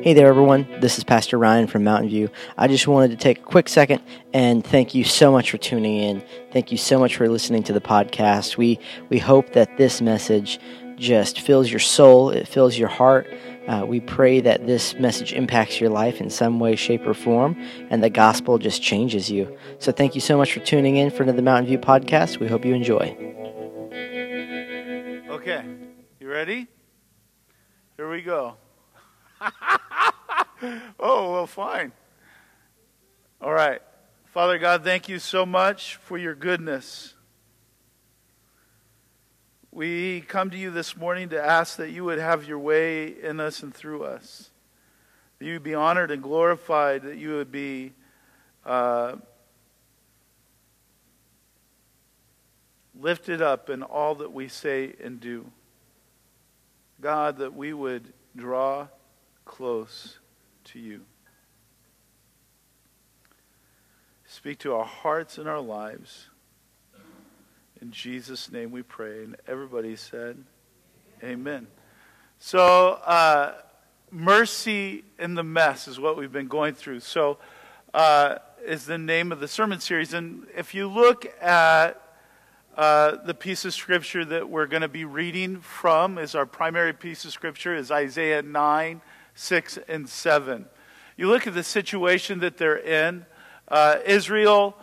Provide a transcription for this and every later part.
Hey there, everyone. This is Pastor Ryan from Mountain View. I just wanted to take a quick second and thank you so much for tuning in. Thank you so much for listening to the podcast. We we hope that this message just fills your soul, it fills your heart. Uh, we pray that this message impacts your life in some way, shape, or form, and the gospel just changes you. So, thank you so much for tuning in for the Mountain View podcast. We hope you enjoy. Okay, you ready? Here we go. oh, well, fine. All right. Father God, thank you so much for your goodness. We come to you this morning to ask that you would have your way in us and through us. That you would be honored and glorified, that you would be uh, lifted up in all that we say and do. God, that we would draw close to you. Speak to our hearts and our lives. In Jesus' name we pray. And everybody said, Amen. So, uh, mercy in the mess is what we've been going through. So, uh, is the name of the sermon series. And if you look at uh, the piece of scripture that we're going to be reading from is our primary piece of scripture is Isaiah 9, 6, and 7. You look at the situation that they're in. Uh, Israel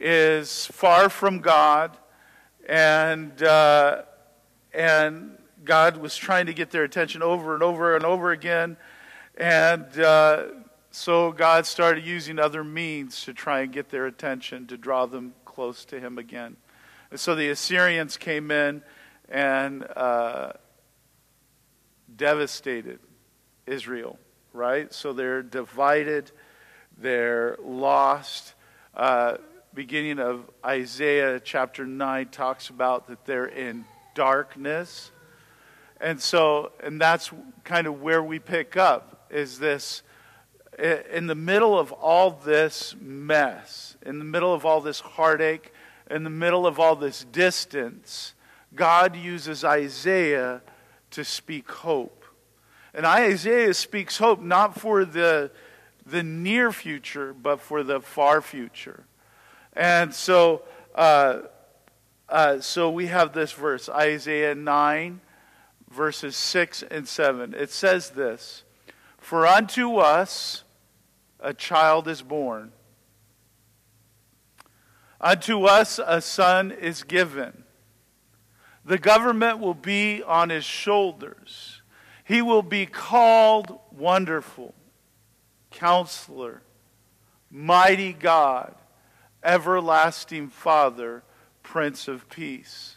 is far from God, and, uh, and God was trying to get their attention over and over and over again. And uh, so God started using other means to try and get their attention, to draw them close to Him again. And so the Assyrians came in and uh, devastated Israel, right? So they're divided, they're lost. Uh, beginning of Isaiah chapter 9 talks about that they're in darkness. And so, and that's kind of where we pick up is this in the middle of all this mess, in the middle of all this heartache, in the middle of all this distance, God uses Isaiah to speak hope. And Isaiah speaks hope not for the, the near future, but for the far future. And so, uh, uh, so we have this verse, Isaiah 9, verses 6 and 7. It says this For unto us a child is born Unto us a son is given. The government will be on his shoulders. He will be called Wonderful, Counselor, Mighty God, Everlasting Father, Prince of Peace.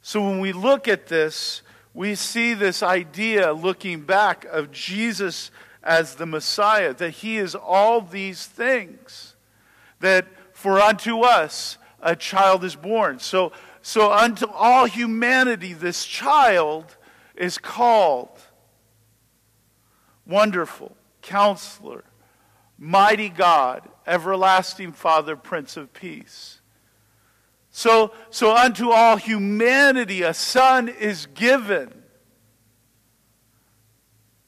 So when we look at this, we see this idea looking back of Jesus as the Messiah, that he is all these things. That for unto us a child is born. So, so unto all humanity, this child is called Wonderful, Counselor, Mighty God, Everlasting Father, Prince of Peace. So, so unto all humanity a son is given,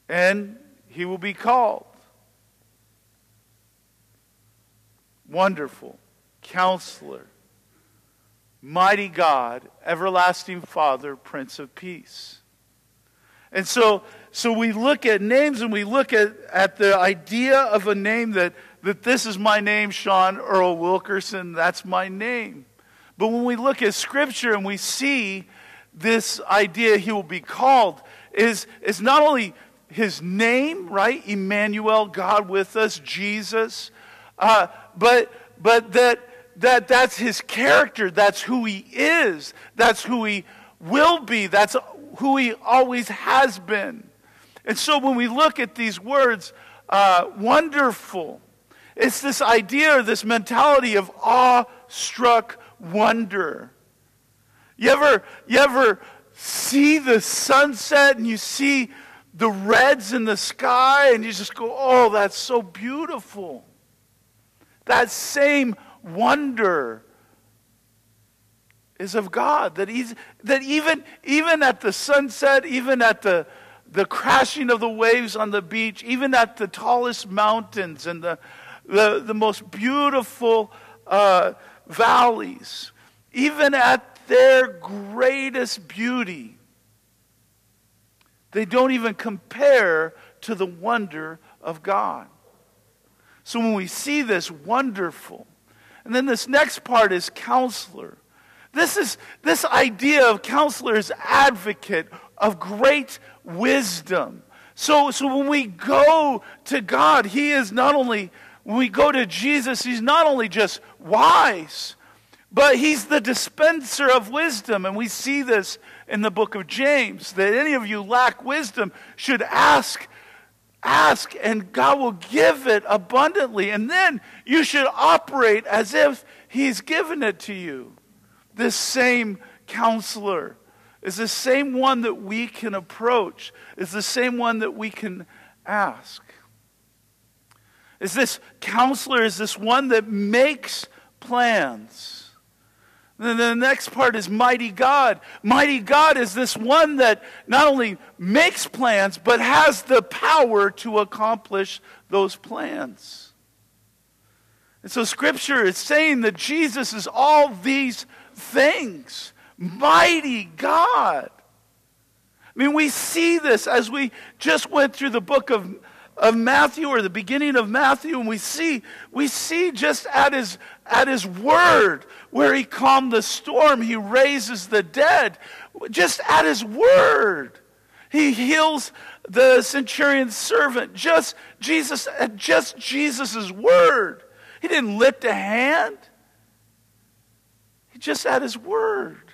and he will be called Wonderful, Counselor, Mighty God, Everlasting Father, Prince of Peace. And so, so we look at names and we look at, at the idea of a name that, that this is my name, Sean Earl Wilkerson, that's my name. But when we look at Scripture and we see this idea he will be called, is, is not only his name, right? Emmanuel, God with us, Jesus, uh, but, but that that that's his character. That's who he is. That's who he will be. That's who he always has been. And so when we look at these words, uh, wonderful, it's this idea this mentality of awe-struck wonder. You ever, you ever see the sunset and you see the reds in the sky and you just go, oh, that's so beautiful. That same wonder is of God. That, he's, that even, even at the sunset, even at the, the crashing of the waves on the beach, even at the tallest mountains and the, the, the most beautiful uh, valleys, even at their greatest beauty, they don't even compare to the wonder of God. So when we see this wonderful, and then this next part is counselor. This is this idea of counselor advocate of great wisdom. So, so when we go to God, He is not only, when we go to Jesus, He's not only just wise, but He's the dispenser of wisdom. And we see this in the book of James that any of you lack wisdom should ask. Ask and God will give it abundantly. And then you should operate as if He's given it to you. This same counselor is the same one that we can approach, is the same one that we can ask. Is this counselor, is this one that makes plans? then the next part is mighty God. Mighty God is this one that not only makes plans, but has the power to accomplish those plans. And so Scripture is saying that Jesus is all these things. Mighty God. I mean, we see this as we just went through the book of, of Matthew or the beginning of Matthew, and we see, we see just at his, at his word where he calmed the storm, he raises the dead. Just at his word. He heals the centurion's servant. Just Jesus, at just Jesus' word. He didn't lift a hand. Just at his word.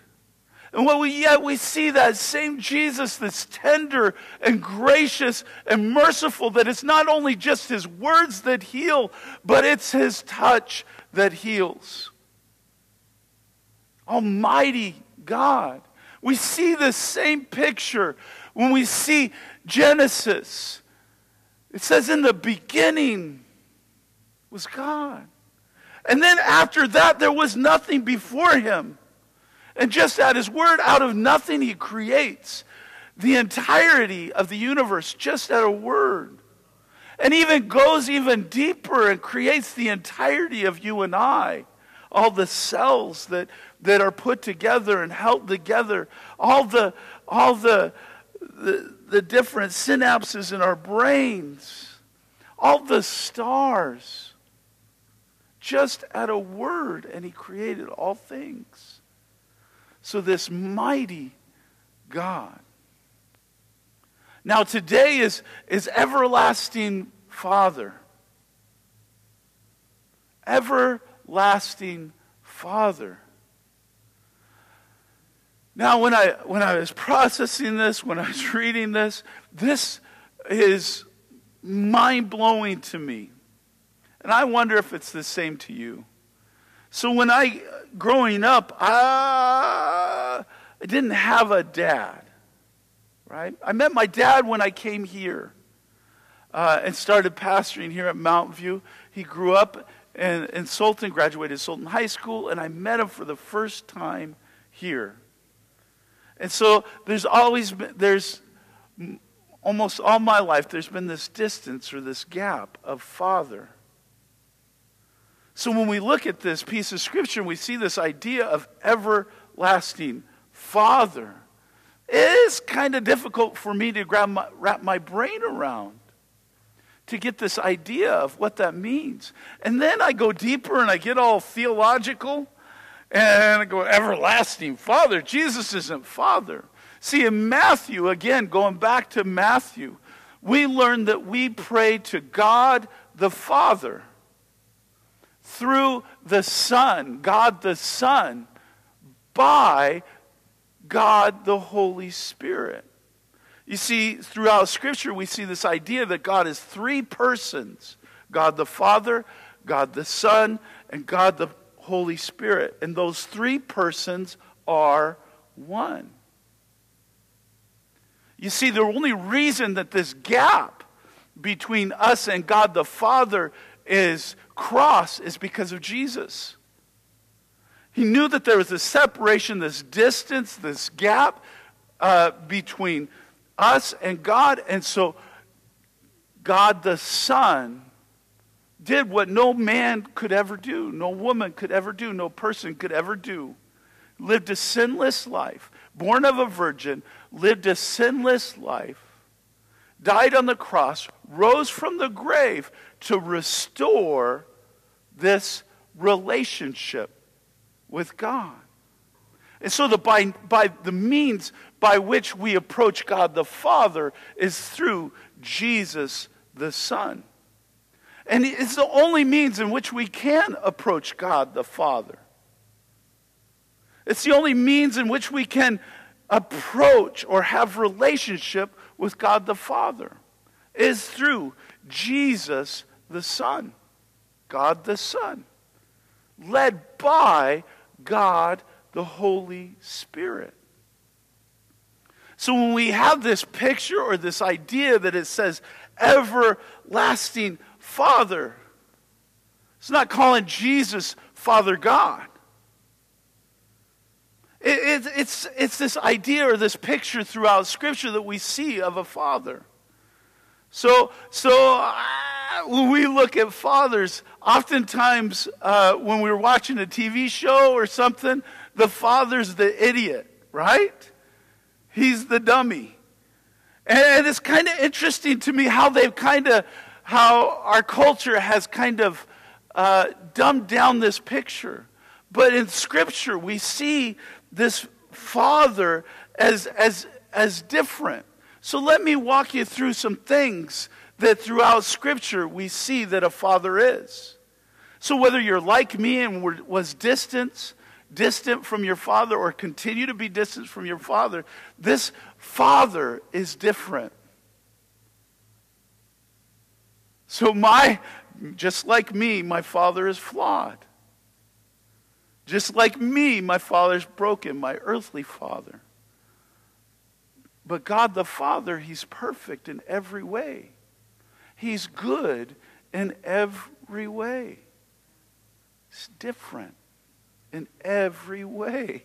And what we yet we see that same Jesus that's tender and gracious and merciful, that it's not only just his words that heal, but it's his touch that heals. Almighty God. We see the same picture when we see Genesis. It says, In the beginning was God. And then after that, there was nothing before him. And just at his word, out of nothing, he creates the entirety of the universe just at a word. And even goes even deeper and creates the entirety of you and I. All the cells that, that are put together and held together, all the, all the, the, the different synapses in our brains, all the stars, just at a word, and he created all things. So, this mighty God. Now, today is, is everlasting Father. Everlasting Father. Now, when I, when I was processing this, when I was reading this, this is mind blowing to me. And I wonder if it's the same to you. So, when I growing up, I, didn't have a dad, right? I met my dad when I came here uh, and started pastoring here at Mountain View. He grew up in, in Sultan, graduated Sultan High School, and I met him for the first time here. And so there's always been, there's almost all my life, there's been this distance or this gap of father so when we look at this piece of scripture, we see this idea of everlasting Father. It is kind of difficult for me to grab my, wrap my brain around to get this idea of what that means. And then I go deeper and I get all theological and I go, everlasting Father. Jesus isn't Father. See, in Matthew, again, going back to Matthew, we learn that we pray to God the Father through the Son, God the Son, by God the Holy Spirit. You see, throughout Scripture, we see this idea that God is three persons God the Father, God the Son, and God the Holy Spirit. And those three persons are one. You see, the only reason that this gap between us and God the Father is cross is because of Jesus. He knew that there was this separation, this distance, this gap uh, between us and God. And so God the Son did what no man could ever do, no woman could ever do, no person could ever do. Lived a sinless life, born of a virgin, lived a sinless life, died on the cross, rose from the grave to restore this relationship with God. And so the by, by the means by which we approach God the Father is through Jesus the Son. And it's the only means in which we can approach God the Father. It's the only means in which we can approach or have relationship with God the Father is through Jesus the Son. God the Son. Led by God the Holy Spirit. So when we have this picture or this idea that it says everlasting Father, it's not calling Jesus Father God. It, it, it's, it's this idea or this picture throughout Scripture that we see of a father. So, so uh, when we look at fathers, oftentimes uh, when we're watching a TV show or something, the father's the idiot, right? He's the dummy. And it's kind of interesting to me how they've kind of, how our culture has kind of uh, dumbed down this picture. But in Scripture, we see this father as, as, as different. So let me walk you through some things that throughout Scripture we see that a father is. So whether you're like me and were, was distant, distant from your father or continue to be distant from your father, this father is different. So my, just like me, my father is flawed. Just like me, my father's broken, my earthly father. But God the Father, He's perfect in every way. He's good in every way. It's different in every way.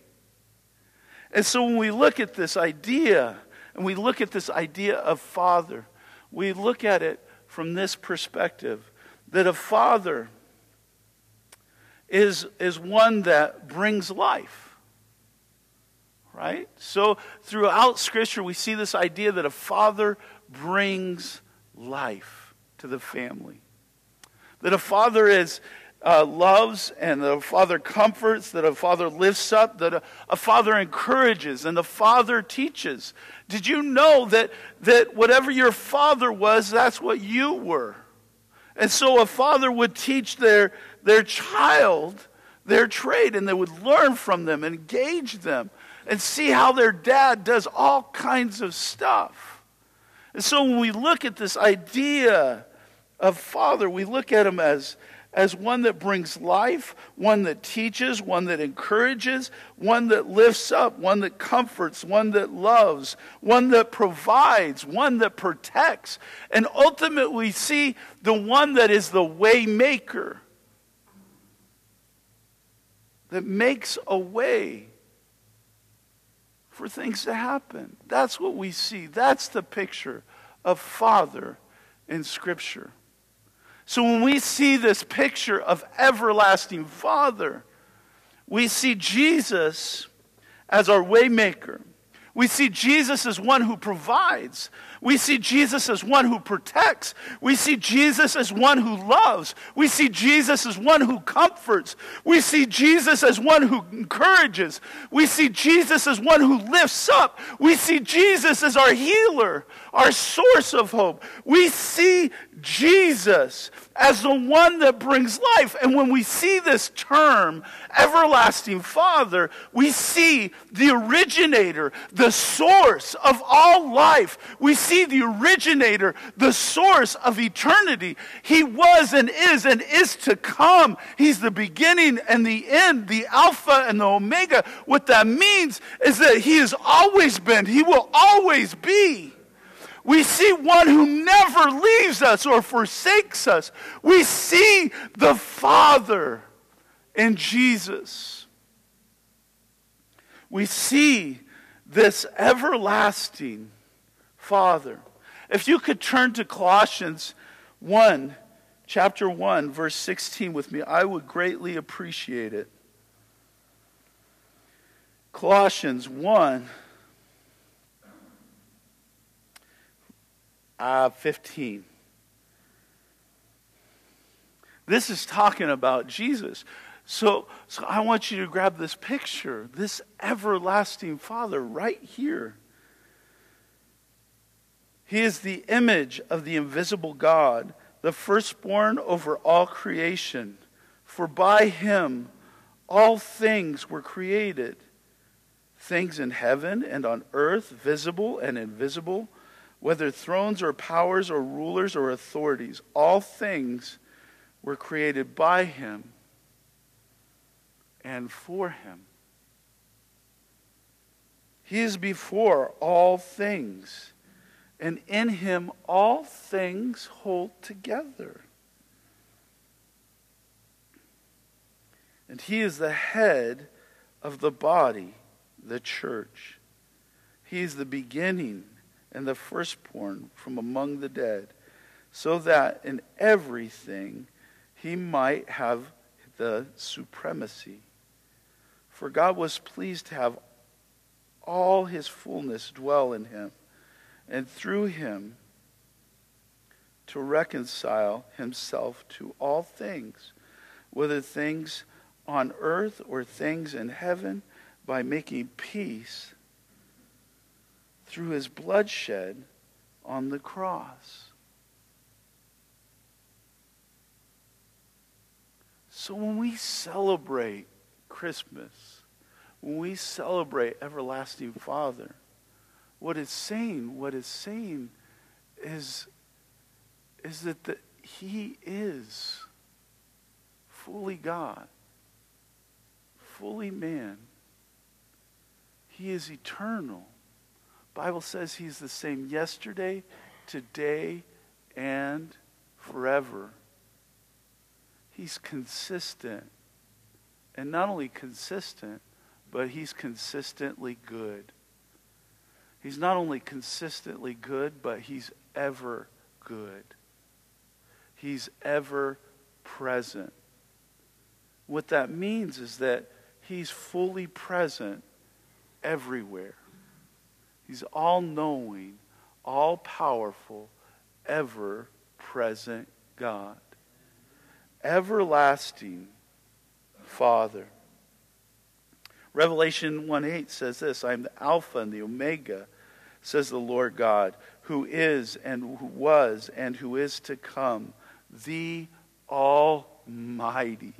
And so when we look at this idea, and we look at this idea of Father, we look at it from this perspective that a Father is, is one that brings life. Right? So throughout Scripture, we see this idea that a father brings life to the family. That a father is, uh, loves and the father comforts, that a father lifts up, that a, a, father encourages, and the father teaches. Did you know that, that whatever your father was, that's what you were? And so a father would teach their, their child their trade and they would learn from them, engage them, and see how their dad does all kinds of stuff. And so when we look at this idea of father, we look at him as, as one that brings life, one that teaches, one that encourages, one that lifts up, one that comforts, one that loves, one that provides, one that protects. And ultimately, we see the one that is the way maker, that makes a way for things to happen. That's what we see. That's the picture of Father in Scripture. So when we see this picture of everlasting Father, we see Jesus as our waymaker. We see Jesus as one who provides. We see Jesus as one who protects. We see Jesus as one who loves. We see Jesus as one who comforts. We see Jesus as one who encourages. We see Jesus as one who lifts up. We see Jesus as our healer, our source of hope. We see Jesus as the one that brings life. And when we see this term, everlasting Father, we see the originator, the source of all life. We see the originator, the source of eternity. He was and is and is to come. He's the beginning and the end, the Alpha and the Omega. What that means is that He has always been, He will always be. We see one who never leaves us or forsakes us. We see the Father in Jesus. We see this everlasting Father. If you could turn to Colossians 1, chapter 1, verse 16 with me, I would greatly appreciate it. Colossians 1, uh, 15. This is talking about Jesus. So, so I want you to grab this picture, this everlasting Father right here. He is the image of the invisible God, the firstborn over all creation. For by him all things were created, things in heaven and on earth, visible and invisible, whether thrones or powers or rulers or authorities. All things were created by him and for him. He is before all things, and in him all things hold together. And he is the head of the body, the church. He is the beginning and the firstborn from among the dead, so that in everything he might have the supremacy. For God was pleased to have all his fullness dwell in him, and through him to reconcile himself to all things, whether things on earth or things in heaven, by making peace through his bloodshed on the cross. So when we celebrate Christmas, when we celebrate Everlasting Father, what it's saying, what it's saying is, is that the, He is fully God, fully man. He is eternal. Bible says he's the same yesterday, today, and forever. He's consistent. And not only consistent, but he's consistently good. He's not only consistently good, but he's ever good. He's ever present. What that means is that he's fully present everywhere. He's all knowing, all powerful, ever present God. Everlasting Father. Revelation 1 8 says this I am the Alpha and the Omega, says the Lord God, who is and who was and who is to come, the Almighty.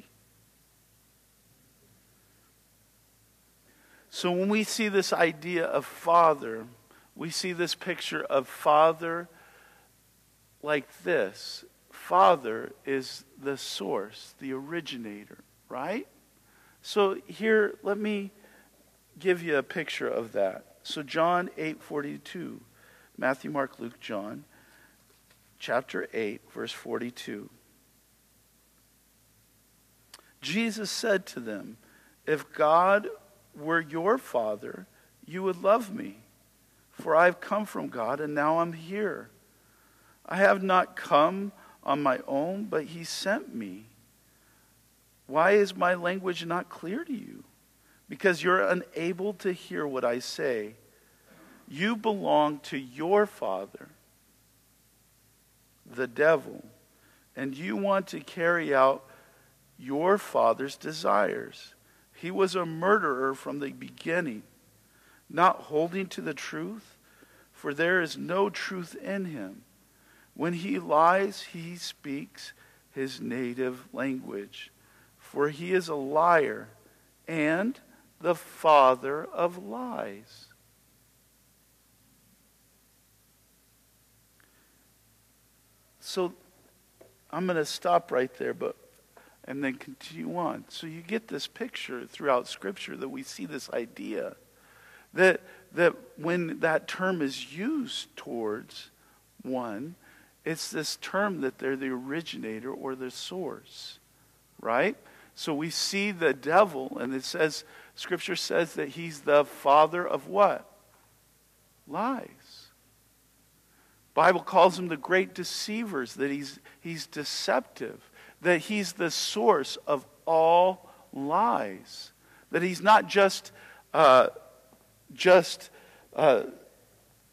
So when we see this idea of Father, we see this picture of Father like this Father is the source, the originator right? So here, let me give you a picture of that. So John 8:42, Matthew, Mark, Luke, John, chapter 8, verse 42. Jesus said to them, If God were your father, you would love me, for I have come from God and now I'm here. I have not come on my own, but he sent me. Why is my language not clear to you? Because you're unable to hear what I say. You belong to your father, the devil, and you want to carry out your father's desires. He was a murderer from the beginning, not holding to the truth, for there is no truth in him. When he lies, he speaks his native language for he is a liar and the father of lies. So I'm going to stop right there, but and then continue on. So you get this picture throughout Scripture that we see this idea that that when that term is used towards one, it's this term that they're the originator or the source, right? So we see the devil, and it says, Scripture says that he's the father of what? Lies. Bible calls him the great deceivers, that he's, he's deceptive, that he's the source of all lies, that he's not just, uh, just uh,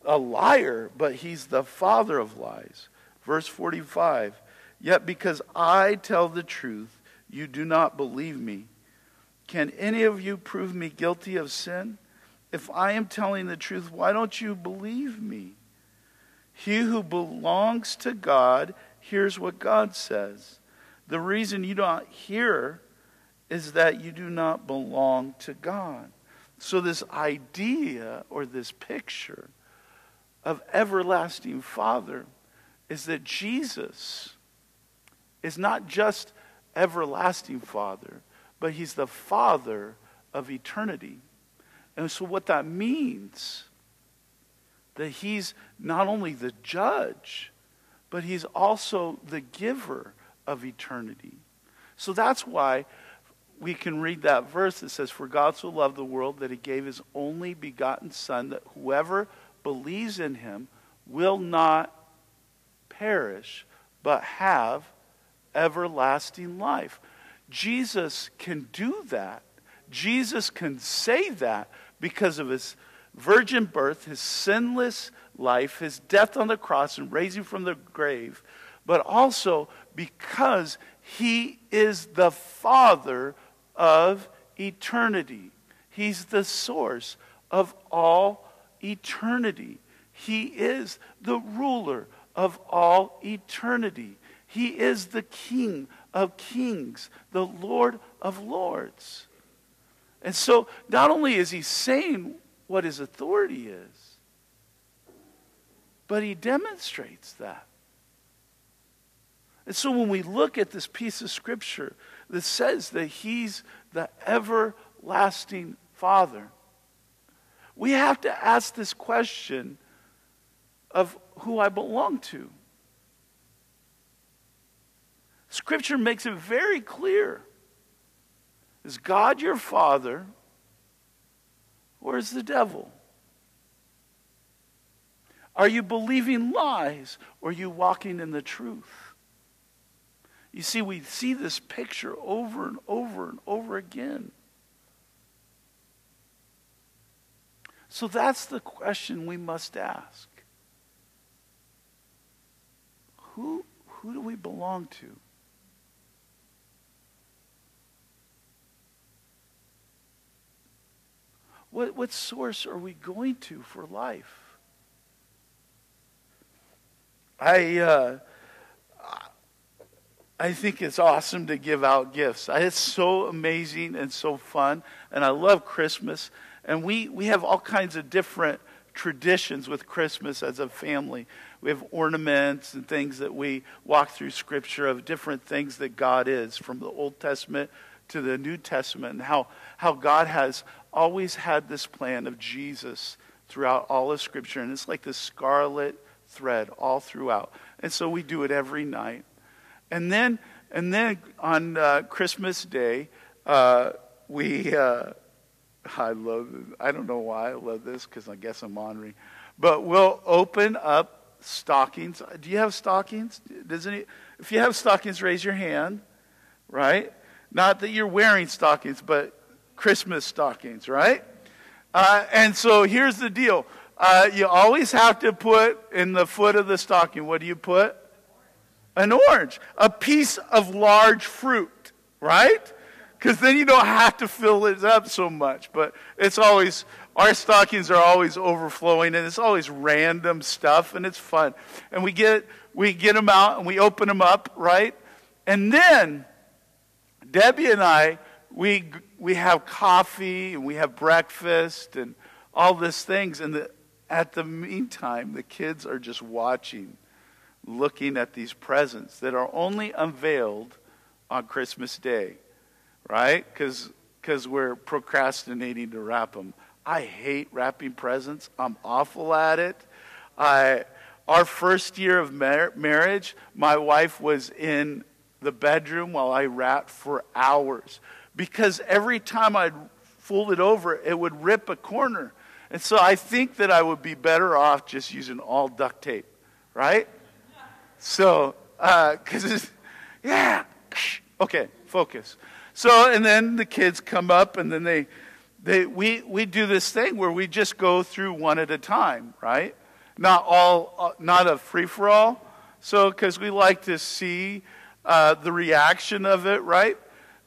a liar, but he's the father of lies. Verse 45 Yet because I tell the truth, you do not believe me. Can any of you prove me guilty of sin? If I am telling the truth, why don't you believe me? He who belongs to God hears what God says. The reason you don't hear is that you do not belong to God. So, this idea or this picture of everlasting Father is that Jesus is not just everlasting Father, but He's the Father of eternity. And so, what that means that he's not only the judge, but he's also the giver of eternity. So that's why we can read that verse that says, For God so loved the world that he gave his only begotten Son, that whoever believes in him will not perish, but have everlasting life. Jesus can do that. Jesus can say that because of his virgin birth, his sinless life, his death on the cross and raising from the grave, but also because he is the Father of eternity. He's the source of all eternity. He is the ruler of all eternity. He is the King of kings, the Lord of lords. And so, not only is he saying what his authority is. But he demonstrates that. And so when we look at this piece of scripture that says that he's the everlasting Father, we have to ask this question of who I belong to. Scripture makes it very clear. Is God your Father? Or is the devil? Are you believing lies or are you walking in the truth? You see, we see this picture over and over and over again. So that's the question we must ask. Who, who do we belong to? What, what source are we going to for life? I, uh, I think it's awesome to give out gifts. It's so amazing and so fun. And I love Christmas. And we, we have all kinds of different traditions with Christmas as a family. We have ornaments and things that we walk through Scripture of different things that God is, from the Old Testament to the New Testament, and how, how God has always had this plan of Jesus throughout all of Scripture. And it's like the scarlet thread all throughout. And so we do it every night. And then, and then on uh, Christmas Day, uh, we, uh, I love, I don't know why I love this because I guess I'm honoring, but we'll open up stockings. Do you have stockings? Does any, if you have stockings, raise your hand, right? Not that you're wearing stockings, but Christmas stockings, right? Uh, and so here's the deal. Uh, you always have to put in the foot of the stocking, what do you put? An orange. A piece of large fruit, right? Because then you don't have to fill it up so much. But it's always, our stockings are always overflowing and it's always random stuff and it's fun. And we get, we get them out and we open them up, right? And then Debbie and I, we, we have coffee and we have breakfast and all these things. And the, at the meantime, the kids are just watching, looking at these presents that are only unveiled on Christmas Day, right? Because we're procrastinating to wrap them. I hate wrapping presents. I'm awful at it. I, our first year of mar- marriage, my wife was in the bedroom while I wrapped for hours because every time I'd fold it over, it would rip a corner. And so I think that I would be better off just using all duct tape, right? So, because uh, yeah, okay, focus. So, and then the kids come up, and then they, they, we, we do this thing where we just go through one at a time, right? Not all, uh, not a free for all. So, because we like to see uh, the reaction of it, right?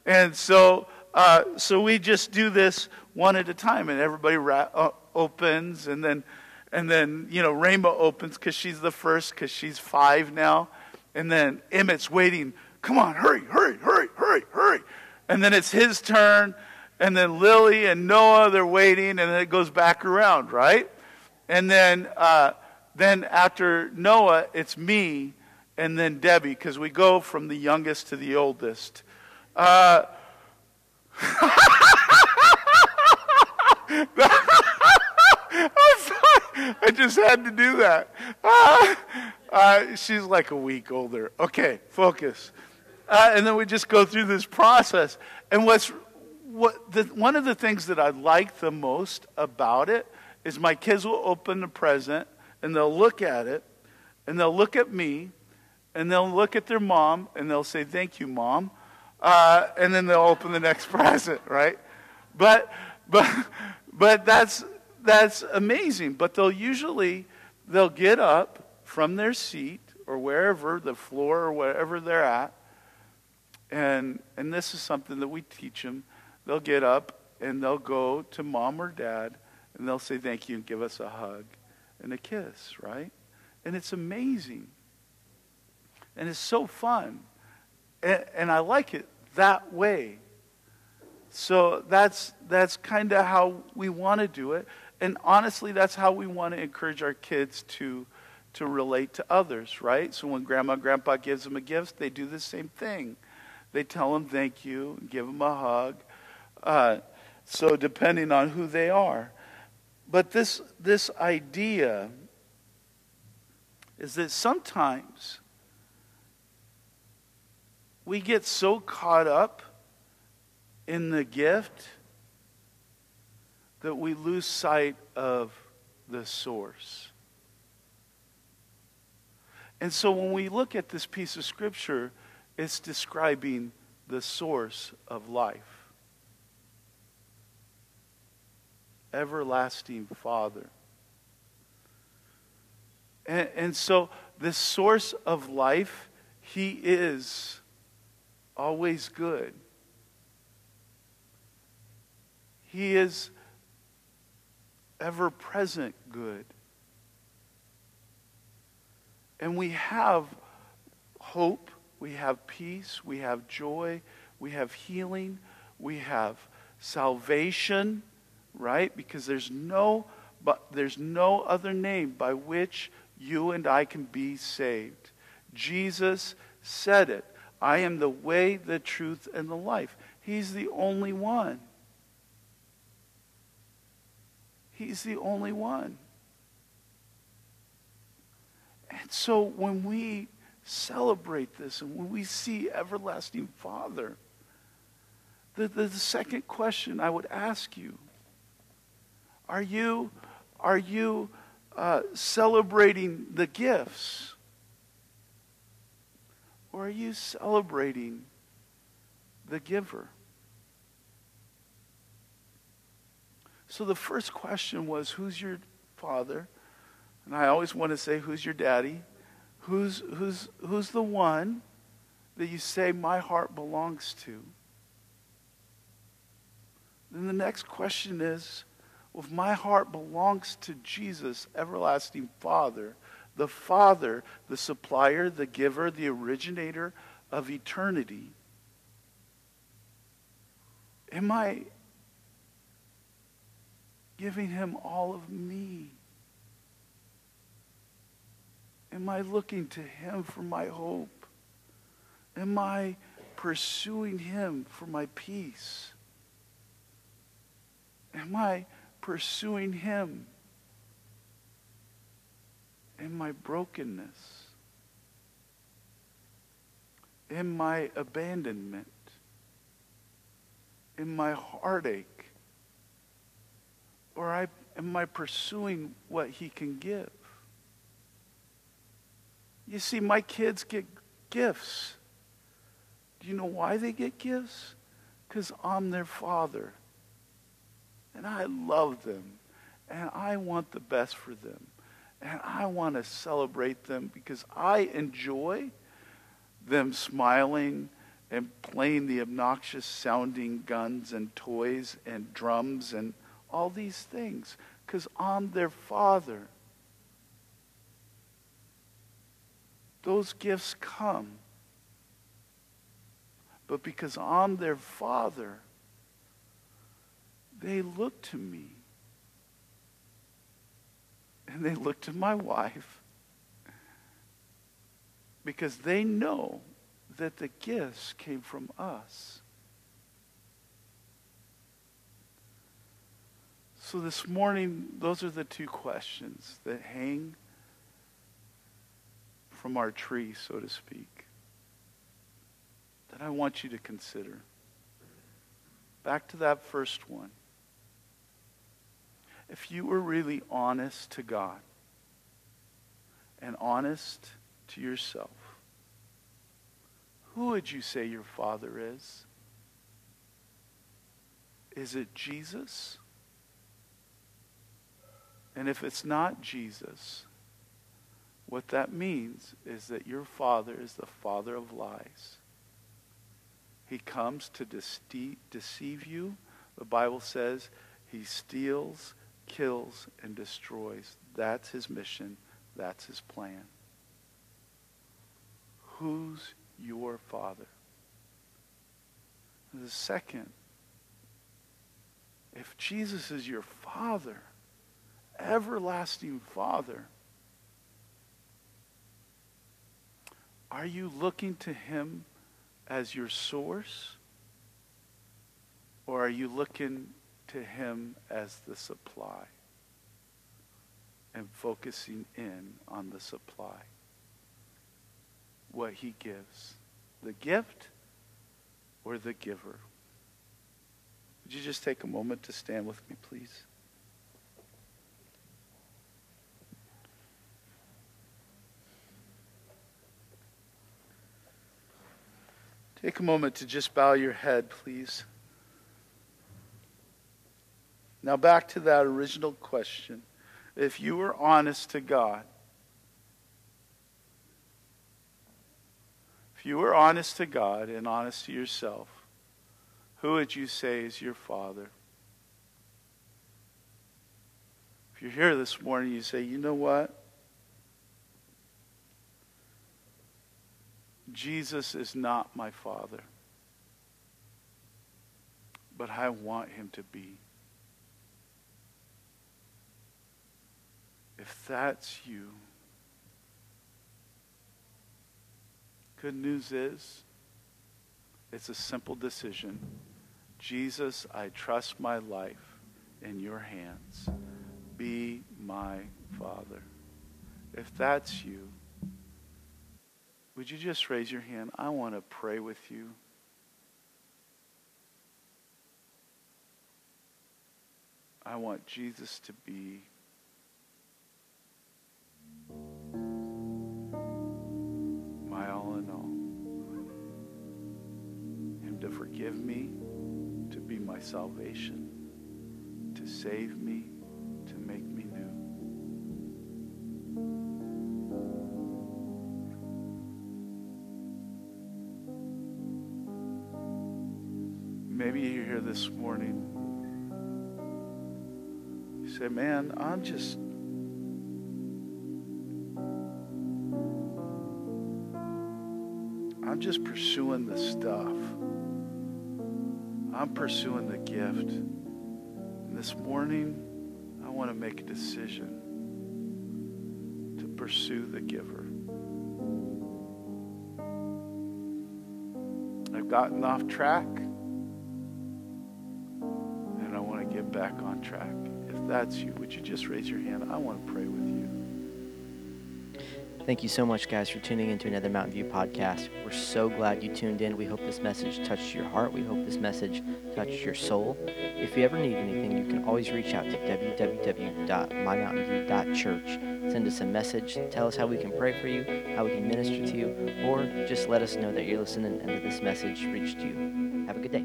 And so, uh, so we just do this one at a time, and everybody ra- uh, opens, and then, and then you know, Rainbow opens because she's the first because she's five now, and then Emmett's waiting. Come on, hurry, hurry, hurry, hurry, hurry, and then it's his turn, and then Lily and Noah they're waiting, and then it goes back around, right? And then, uh, then after Noah, it's me, and then Debbie because we go from the youngest to the oldest. Uh, I just had to do that. Uh, uh, she's like a week older. Okay, focus. Uh, and then we just go through this process. And what's what the, one of the things that I like the most about it is my kids will open the present and they'll look at it and they'll look at me and they'll look at their mom and they'll say, "Thank you, mom," uh, and then they'll open the next present, right? But but but that's that's amazing. But they'll usually they'll get up from their seat or wherever the floor or wherever they're at, and and this is something that we teach them. They'll get up and they'll go to mom or dad and they'll say thank you and give us a hug and a kiss, right? And it's amazing. And it's so fun. And, and I like it that way. So that's that's kind of how we want to do it. And honestly, that's how we want to encourage our kids to to relate to others, right? So when grandma and grandpa gives them a gift, they do the same thing. They tell them thank you, give them a hug. Uh, so depending on who they are, but this this idea is that sometimes we get so caught up in the gift that we lose sight of the source. And so when we look at this piece of scripture, it's describing the source of life. Everlasting Father. And, and so, the source of life, He is always good. He is ever present good. And we have hope, we have peace, we have joy, we have healing, we have salvation, right? Because there's no but there's no other name by which you and I can be saved. Jesus said it. I am the way, the truth, and the life. He's the only one. He's the only one. And so when we celebrate this and when we see Everlasting Father, the, the, the second question I would ask you are you, are you uh, celebrating the gifts? Or are you celebrating the giver? So the first question was who's your father? And I always want to say who's your daddy? Who's who's who's the one that you say my heart belongs to? Then the next question is well, if my heart belongs to Jesus, everlasting Father, the Father, the supplier, the giver, the originator of eternity, am I giving him all of me? Am I looking to him for my hope? Am I pursuing him for my peace? Am I pursuing him in my brokenness, in my abandonment, in my heartache? Or I, am I pursuing what he can give? You see, my kids get gifts. Do you know why they get gifts? Because I'm their father. And I love them. And I want the best for them. And I want to celebrate them because I enjoy them smiling and playing the obnoxious sounding guns and toys and drums and all these things because I'm their father. Those gifts come. But because I'm their father, they look to me. And they look to my wife because they know that the gifts came from us. So this morning, those are the two questions that hang from our tree, so to speak, that I want you to consider. Back to that first one. If you were really honest to God and honest to yourself, who would you say your father is? Is it Jesus? And if it's not Jesus, what that means is that your father is the father of lies. He comes to deceive you. The Bible says he steals, kills, and destroys. That's his mission. That's his plan. Who's your Father. The second, if Jesus is your Father, everlasting Father, are you looking to him as your source? Or are you looking to him as the supply and focusing in on the supply? what he gives the gift or the giver. Would you just take a moment to stand with me, please? Take a moment to just bow your head, please. Now, back to that original question. If you were honest to God, If you were honest to God and honest to yourself, who would you say is your father? If you're here this morning, you say, you know what? Jesus is not my father, but I want him to be. If that's you, Good news is, it's a simple decision. Jesus, I trust my life in your hands. Be my Father. If that's you, would you just raise your hand? I want to pray with you. I want Jesus to be to forgive me, to be my salvation, to save me, to make me new. Maybe you're here this morning. You say, man, I'm just I'm just pursuing the stuff. I'm pursuing the gift. And this morning, I want to make a decision to pursue the giver. I've gotten off track, and I want to get back on track. If that's you, would you just raise your hand? I want to pray with you. Thank you so much, guys, for tuning into another Mountain View podcast. We're so glad you tuned in. We hope this message touched your heart. We hope this message touched your soul. If you ever need anything, you can always reach out to www.mymountainview.church. Send us a message. Tell us how we can pray for you, how we can minister to you, or just let us know that you're listening and that this message reached you. Have a good day.